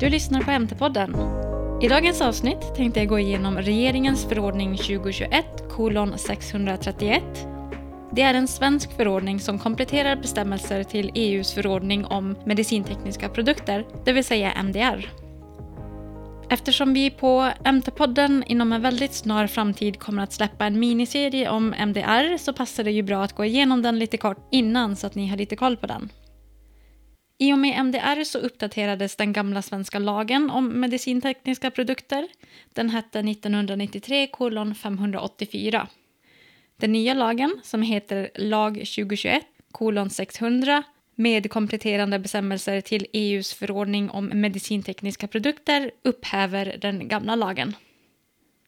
Du lyssnar på MT-podden. I dagens avsnitt tänkte jag gå igenom regeringens förordning 2021 kolon 631. Det är en svensk förordning som kompletterar bestämmelser till EUs förordning om medicintekniska produkter, det vill säga MDR. Eftersom vi på MT-podden inom en väldigt snar framtid kommer att släppa en miniserie om MDR så passar det ju bra att gå igenom den lite kort innan så att ni har lite koll på den. I och med MDR så uppdaterades den gamla svenska lagen om medicintekniska produkter. Den hette 1993 kolon 584. Den nya lagen, som heter lag 2021 kolon 600 med kompletterande bestämmelser till EUs förordning om medicintekniska produkter upphäver den gamla lagen.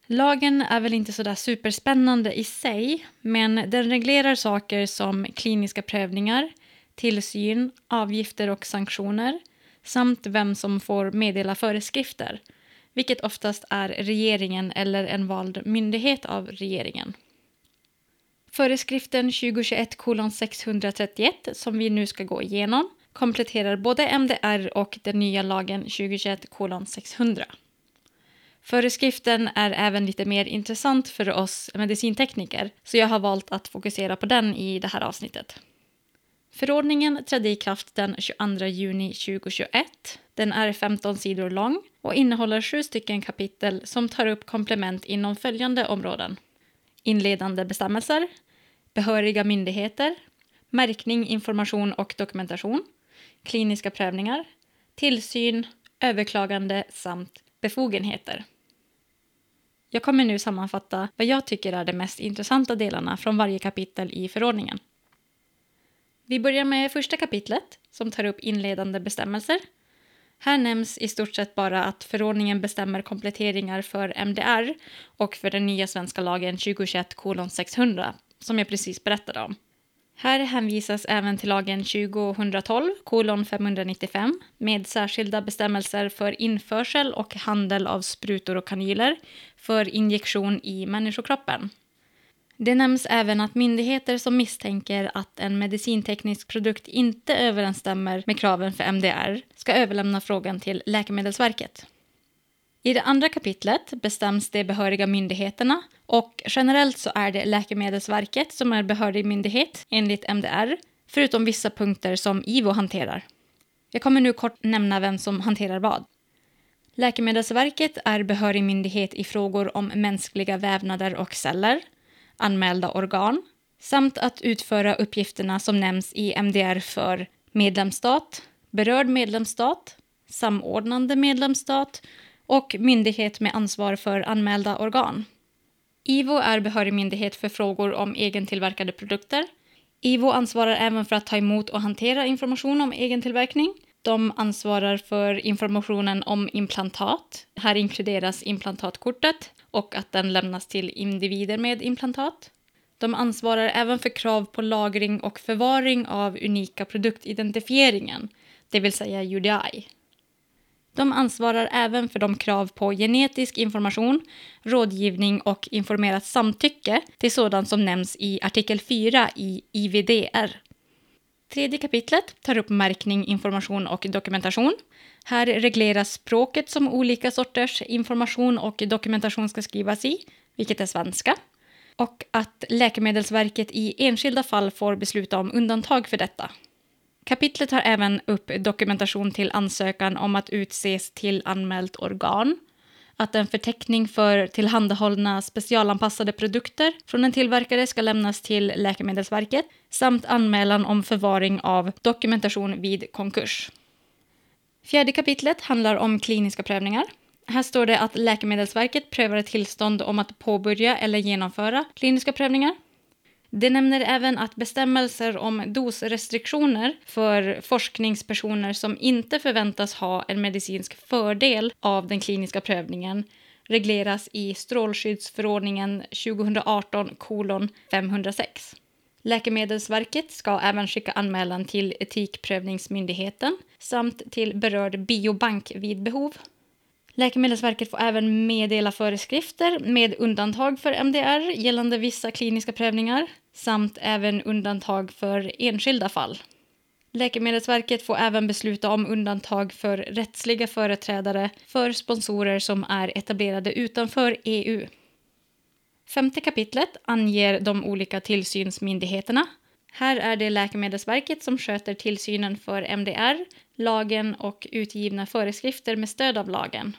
Lagen är väl inte sådär superspännande i sig, men den reglerar saker som kliniska prövningar, tillsyn, avgifter och sanktioner samt vem som får meddela föreskrifter, vilket oftast är regeringen eller en vald myndighet av regeringen. Föreskriften 2021 631 som vi nu ska gå igenom kompletterar både MDR och den nya lagen 2021 600. Föreskriften är även lite mer intressant för oss medicintekniker så jag har valt att fokusera på den i det här avsnittet. Förordningen trädde i kraft den 22 juni 2021. Den är 15 sidor lång och innehåller sju stycken kapitel som tar upp komplement inom följande områden. Inledande bestämmelser, behöriga myndigheter, märkning, information och dokumentation, kliniska prövningar, tillsyn, överklagande samt befogenheter. Jag kommer nu sammanfatta vad jag tycker är de mest intressanta delarna från varje kapitel i förordningen. Vi börjar med första kapitlet som tar upp inledande bestämmelser. Här nämns i stort sett bara att förordningen bestämmer kompletteringar för MDR och för den nya svenska lagen 2021 600 som jag precis berättade om. Här hänvisas även till lagen 2012 595 med särskilda bestämmelser för införsel och handel av sprutor och kanyler för injektion i människokroppen. Det nämns även att myndigheter som misstänker att en medicinteknisk produkt inte överensstämmer med kraven för MDR ska överlämna frågan till Läkemedelsverket. I det andra kapitlet bestäms de behöriga myndigheterna och generellt så är det Läkemedelsverket som är behörig myndighet enligt MDR, förutom vissa punkter som IVO hanterar. Jag kommer nu kort nämna vem som hanterar vad. Läkemedelsverket är behörig myndighet i frågor om mänskliga vävnader och celler, anmälda organ samt att utföra uppgifterna som nämns i MDR för medlemsstat, berörd medlemsstat, samordnande medlemsstat och myndighet med ansvar för anmälda organ. IVO är behörig myndighet för frågor om egentillverkade produkter. IVO ansvarar även för att ta emot och hantera information om egentillverkning. De ansvarar för informationen om implantat. Här inkluderas implantatkortet och att den lämnas till individer med implantat. De ansvarar även för krav på lagring och förvaring av unika produktidentifieringen, det vill säga UDI. De ansvarar även för de krav på genetisk information, rådgivning och informerat samtycke till sådant som nämns i artikel 4 i IVDR. Tredje kapitlet tar upp märkning, information och dokumentation. Här regleras språket som olika sorters information och dokumentation ska skrivas i, vilket är svenska. Och att Läkemedelsverket i enskilda fall får besluta om undantag för detta. Kapitlet tar även upp dokumentation till ansökan om att utses till anmält organ, att en förteckning för tillhandahållna specialanpassade produkter från en tillverkare ska lämnas till Läkemedelsverket samt anmälan om förvaring av dokumentation vid konkurs. Fjärde kapitlet handlar om kliniska prövningar. Här står det att Läkemedelsverket prövar ett tillstånd om att påbörja eller genomföra kliniska prövningar. Det nämner även att bestämmelser om dosrestriktioner för forskningspersoner som inte förväntas ha en medicinsk fördel av den kliniska prövningen regleras i strålskyddsförordningen 2018 506. Läkemedelsverket ska även skicka anmälan till Etikprövningsmyndigheten samt till berörd biobank vid behov. Läkemedelsverket får även meddela föreskrifter med undantag för MDR gällande vissa kliniska prövningar samt även undantag för enskilda fall. Läkemedelsverket får även besluta om undantag för rättsliga företrädare för sponsorer som är etablerade utanför EU. Femte kapitlet anger de olika tillsynsmyndigheterna. Här är det Läkemedelsverket som sköter tillsynen för MDR, lagen och utgivna föreskrifter med stöd av lagen.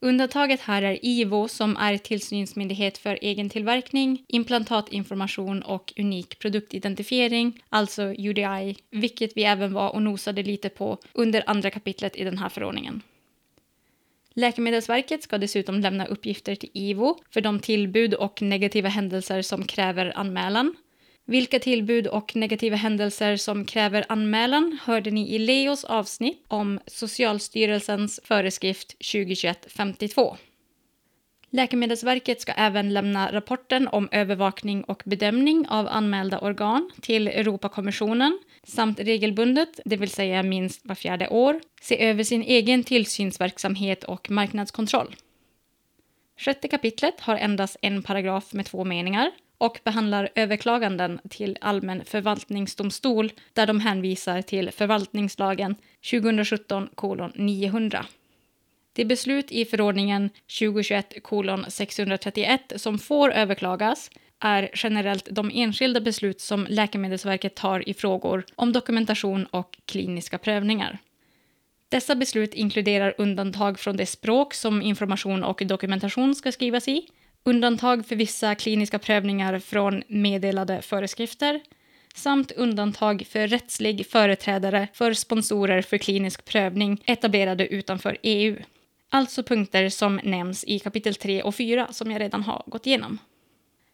Undantaget här är IVO som är tillsynsmyndighet för egentillverkning, implantatinformation och unik produktidentifiering, alltså UDI, vilket vi även var och nosade lite på under andra kapitlet i den här förordningen. Läkemedelsverket ska dessutom lämna uppgifter till IVO för de tillbud och negativa händelser som kräver anmälan. Vilka tillbud och negativa händelser som kräver anmälan hörde ni i Leos avsnitt om Socialstyrelsens föreskrift 2021-52. Läkemedelsverket ska även lämna rapporten om övervakning och bedömning av anmälda organ till Europakommissionen samt regelbundet, det vill säga minst var fjärde år, se över sin egen tillsynsverksamhet och marknadskontroll. Sjätte kapitlet har endast en paragraf med två meningar och behandlar överklaganden till allmän förvaltningsdomstol där de hänvisar till förvaltningslagen 2017 900. Det beslut i förordningen 2021 631 som får överklagas är generellt de enskilda beslut som Läkemedelsverket tar i frågor om dokumentation och kliniska prövningar. Dessa beslut inkluderar undantag från det språk som information och dokumentation ska skrivas i, undantag för vissa kliniska prövningar från meddelade föreskrifter samt undantag för rättslig företrädare för sponsorer för klinisk prövning etablerade utanför EU. Alltså punkter som nämns i kapitel 3 och 4 som jag redan har gått igenom.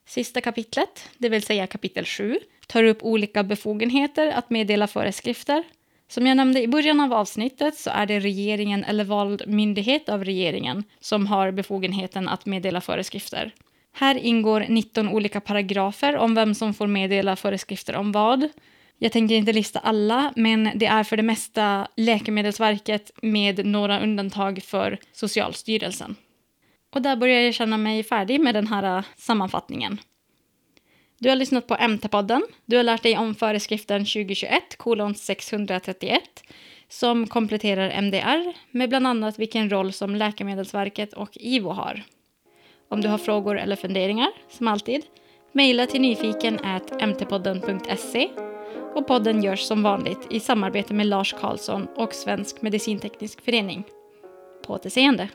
Sista kapitlet, det vill säga kapitel 7, tar upp olika befogenheter att meddela föreskrifter. Som jag nämnde i början av avsnittet så är det regeringen eller vald myndighet av regeringen som har befogenheten att meddela föreskrifter. Här ingår 19 olika paragrafer om vem som får meddela föreskrifter om vad. Jag tänker inte lista alla, men det är för det mesta Läkemedelsverket med några undantag för Socialstyrelsen. Och där börjar jag känna mig färdig med den här äh, sammanfattningen. Du har lyssnat på MT-podden. Du har lärt dig om föreskriften 2021 kolon 631 som kompletterar MDR med bland annat vilken roll som Läkemedelsverket och IVO har. Om du har frågor eller funderingar, som alltid, mejla till nyfiken mtpodden.se och podden görs som vanligt i samarbete med Lars Karlsson och Svensk Medicinteknisk Förening. På återseende!